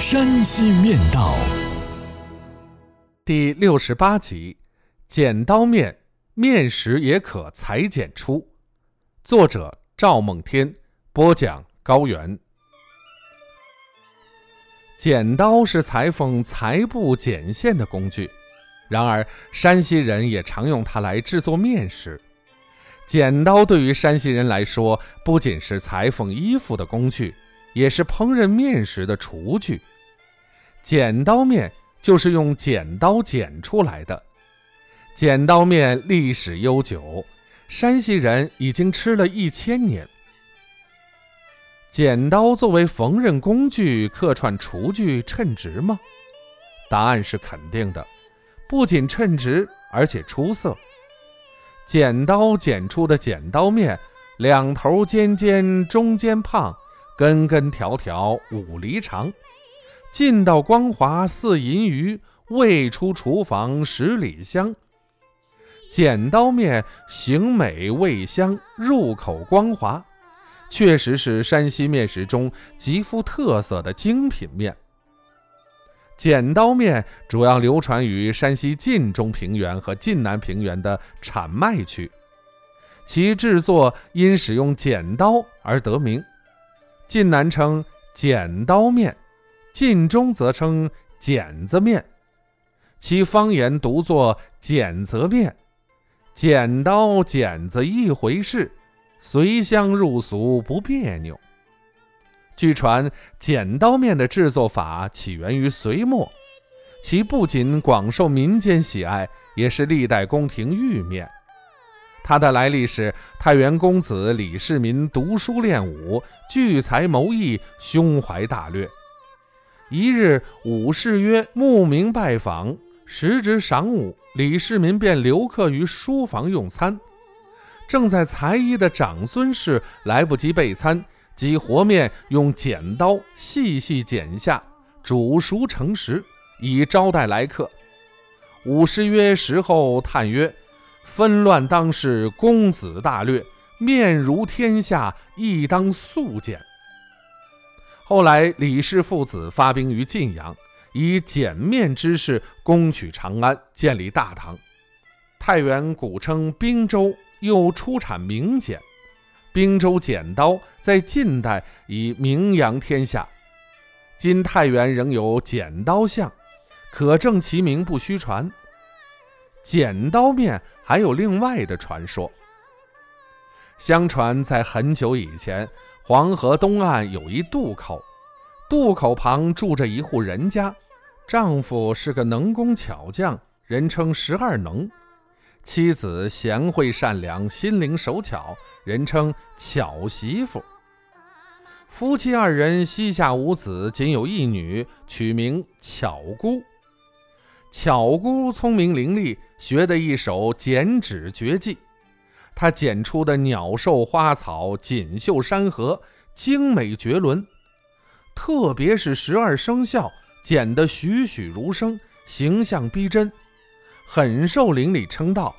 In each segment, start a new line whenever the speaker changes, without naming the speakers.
山西面道》
第六十八集：剪刀面，面食也可裁剪出。作者：赵梦天，播讲：高原。剪刀是裁缝裁布剪线的工具，然而山西人也常用它来制作面食。剪刀对于山西人来说，不仅是裁缝衣服的工具，也是烹饪面食的厨具。剪刀面就是用剪刀剪出来的。剪刀面历史悠久，山西人已经吃了一千年。剪刀作为缝纫工具，客串厨具称职吗？答案是肯定的，不仅称职，而且出色。剪刀剪出的剪刀面，两头尖尖，中间胖，根根条条五厘长，劲道光滑似银鱼，味出厨房十里香。剪刀面形美味香，入口光滑。确实是山西面食中极富特色的精品面。剪刀面主要流传于山西晋中平原和晋南平原的产麦区，其制作因使用剪刀而得名。晋南称剪刀面，晋中则称剪子面，其方言读作剪子面。剪刀剪子一回事。随乡入俗不别扭。据传，剪刀面的制作法起源于隋末，其不仅广受民间喜爱，也是历代宫廷御面。它的来历是太原公子李世民读书练武，聚财谋义，胸怀大略。一日，武士曰慕名拜访，时值晌午，李世民便留客于书房用餐。正在裁衣的长孙氏来不及备餐，即和面用剪刀细细剪下，煮熟成食，以招待来客。武士曰：“食后叹曰：‘纷乱当世，公子大略，面如天下，亦当速剪。’”后来李氏父子发兵于晋阳，以剪面之势攻取长安，建立大唐。太原古称滨州。又出产名剪，滨州剪刀在近代已名扬天下。今太原仍有剪刀巷，可证其名不虚传。剪刀面还有另外的传说。相传在很久以前，黄河东岸有一渡口，渡口旁住着一户人家，丈夫是个能工巧匠，人称十二能。妻子贤惠善良，心灵手巧，人称巧媳妇。夫妻二人膝下无子，仅有一女，取名巧姑。巧姑聪明伶俐，学得一手剪纸绝技。他剪出的鸟兽花草、锦绣山河，精美绝伦。特别是十二生肖，剪得栩栩如生，形象逼真。很受邻里称道，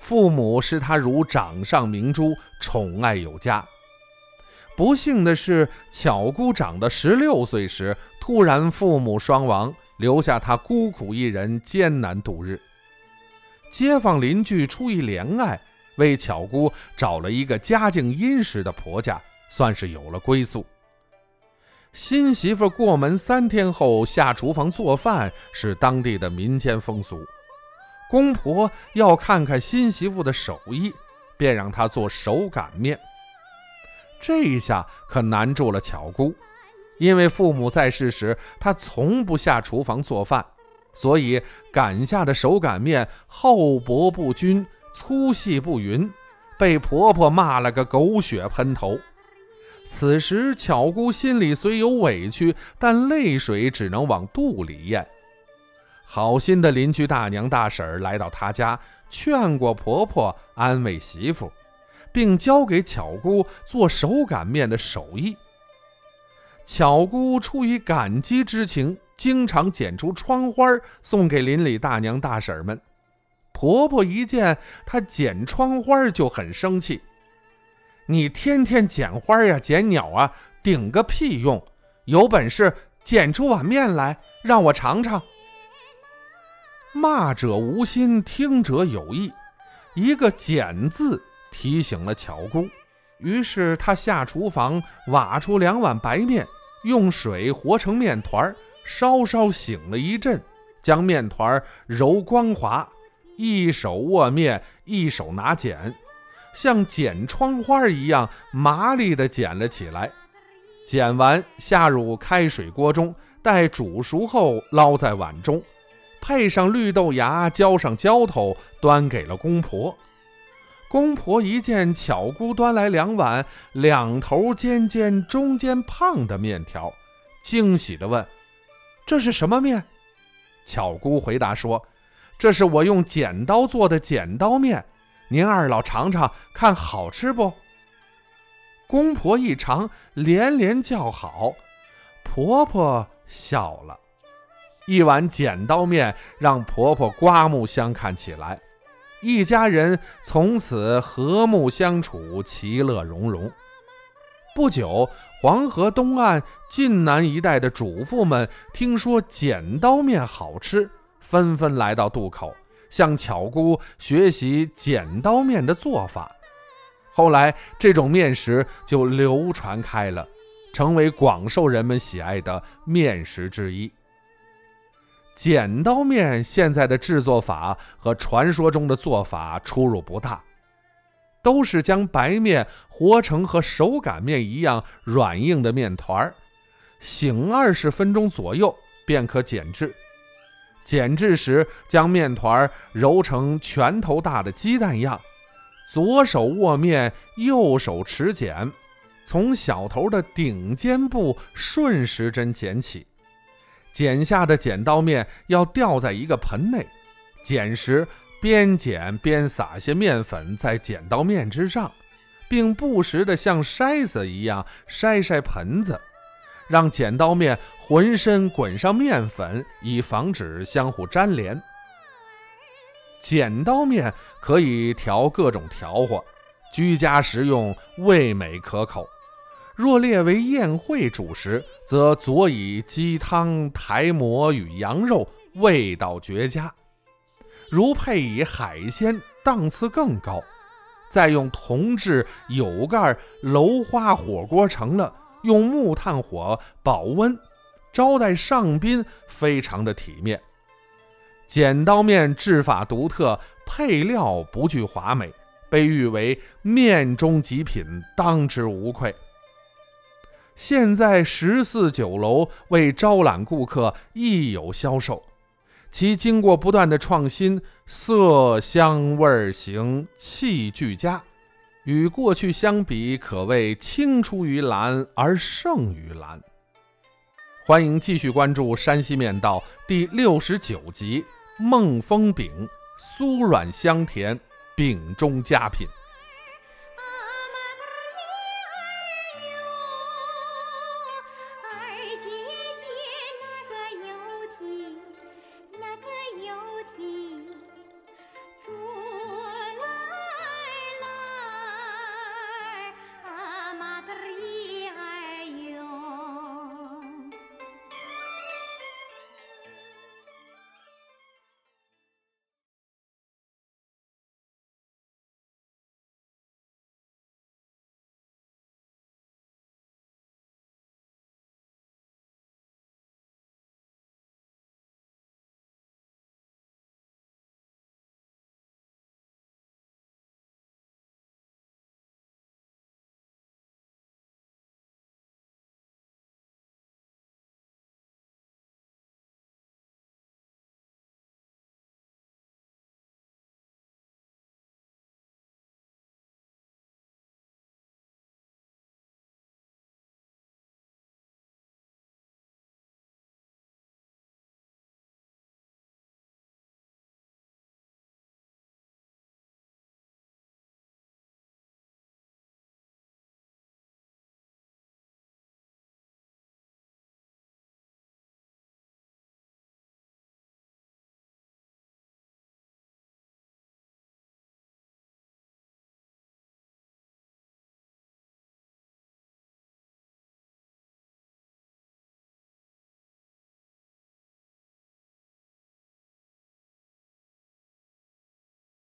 父母视他如掌上明珠，宠爱有加。不幸的是，巧姑长到十六岁时，突然父母双亡，留下他孤苦一人，艰难度日。街坊邻居出于怜爱，为巧姑找了一个家境殷实的婆家，算是有了归宿。新媳妇过门三天后下厨房做饭，是当地的民间风俗。公婆要看看新媳妇的手艺，便让她做手擀面。这一下可难住了巧姑，因为父母在世时，她从不下厨房做饭，所以擀下的手擀面厚薄不均、粗细不匀，被婆婆骂了个狗血喷头。此时巧姑心里虽有委屈，但泪水只能往肚里咽。好心的邻居大娘大婶来到她家，劝过婆婆，安慰媳妇，并教给巧姑做手擀面的手艺。巧姑出于感激之情，经常剪出窗花送给邻里大娘大婶们。婆婆一见她剪窗花就很生气。你天天剪花呀，剪鸟啊，顶个屁用！有本事剪出碗面来，让我尝尝。骂者无心，听者有意，一个“剪”字提醒了巧姑。于是她下厨房挖出两碗白面，用水和成面团，稍稍醒了一阵，将面团揉光滑，一手握面，一手拿剪。像剪窗花一样麻利地剪了起来，剪完下入开水锅中，待煮熟后捞在碗中，配上绿豆芽，浇上浇头，端给了公婆。公婆一见巧姑端来两碗两头尖尖、中间胖的面条，惊喜地问：“这是什么面？”巧姑回答说：“这是我用剪刀做的剪刀面。”您二老尝尝看好吃不？公婆一尝，连连叫好。婆婆笑了，一碗剪刀面让婆婆刮目相看起来。一家人从此和睦相处，其乐融融。不久，黄河东岸晋南一带的主妇们听说剪刀面好吃，纷纷来到渡口。向巧姑学习剪刀面的做法，后来这种面食就流传开了，成为广受人们喜爱的面食之一。剪刀面现在的制作法和传说中的做法出入不大，都是将白面和成和手擀面一样软硬的面团儿醒二十分钟左右便可剪制。剪制时，将面团揉成拳头大的鸡蛋样，左手握面，右手持剪，从小头的顶尖部顺时针剪起。剪下的剪刀面要吊在一个盆内，剪时边剪边撒些面粉在剪刀面之上，并不时地像筛子一样筛筛盆子。让剪刀面浑身滚上面粉，以防止相互粘连。剪刀面可以调各种调和，居家食用味美可口。若列为宴会主食，则佐以鸡汤、台馍与羊肉，味道绝佳。如配以海鲜，档次更高。再用铜制有盖楼花火锅成了。用木炭火保温，招待上宾，非常的体面。剪刀面制法独特，配料不具华美，被誉为面中极品，当之无愧。现在十四酒楼为招揽顾客，亦有销售。其经过不断的创新，色香味形气俱佳。与过去相比，可谓青出于蓝而胜于蓝。欢迎继续关注《山西面道》第六十九集《孟风饼》，酥软香甜，饼中佳品。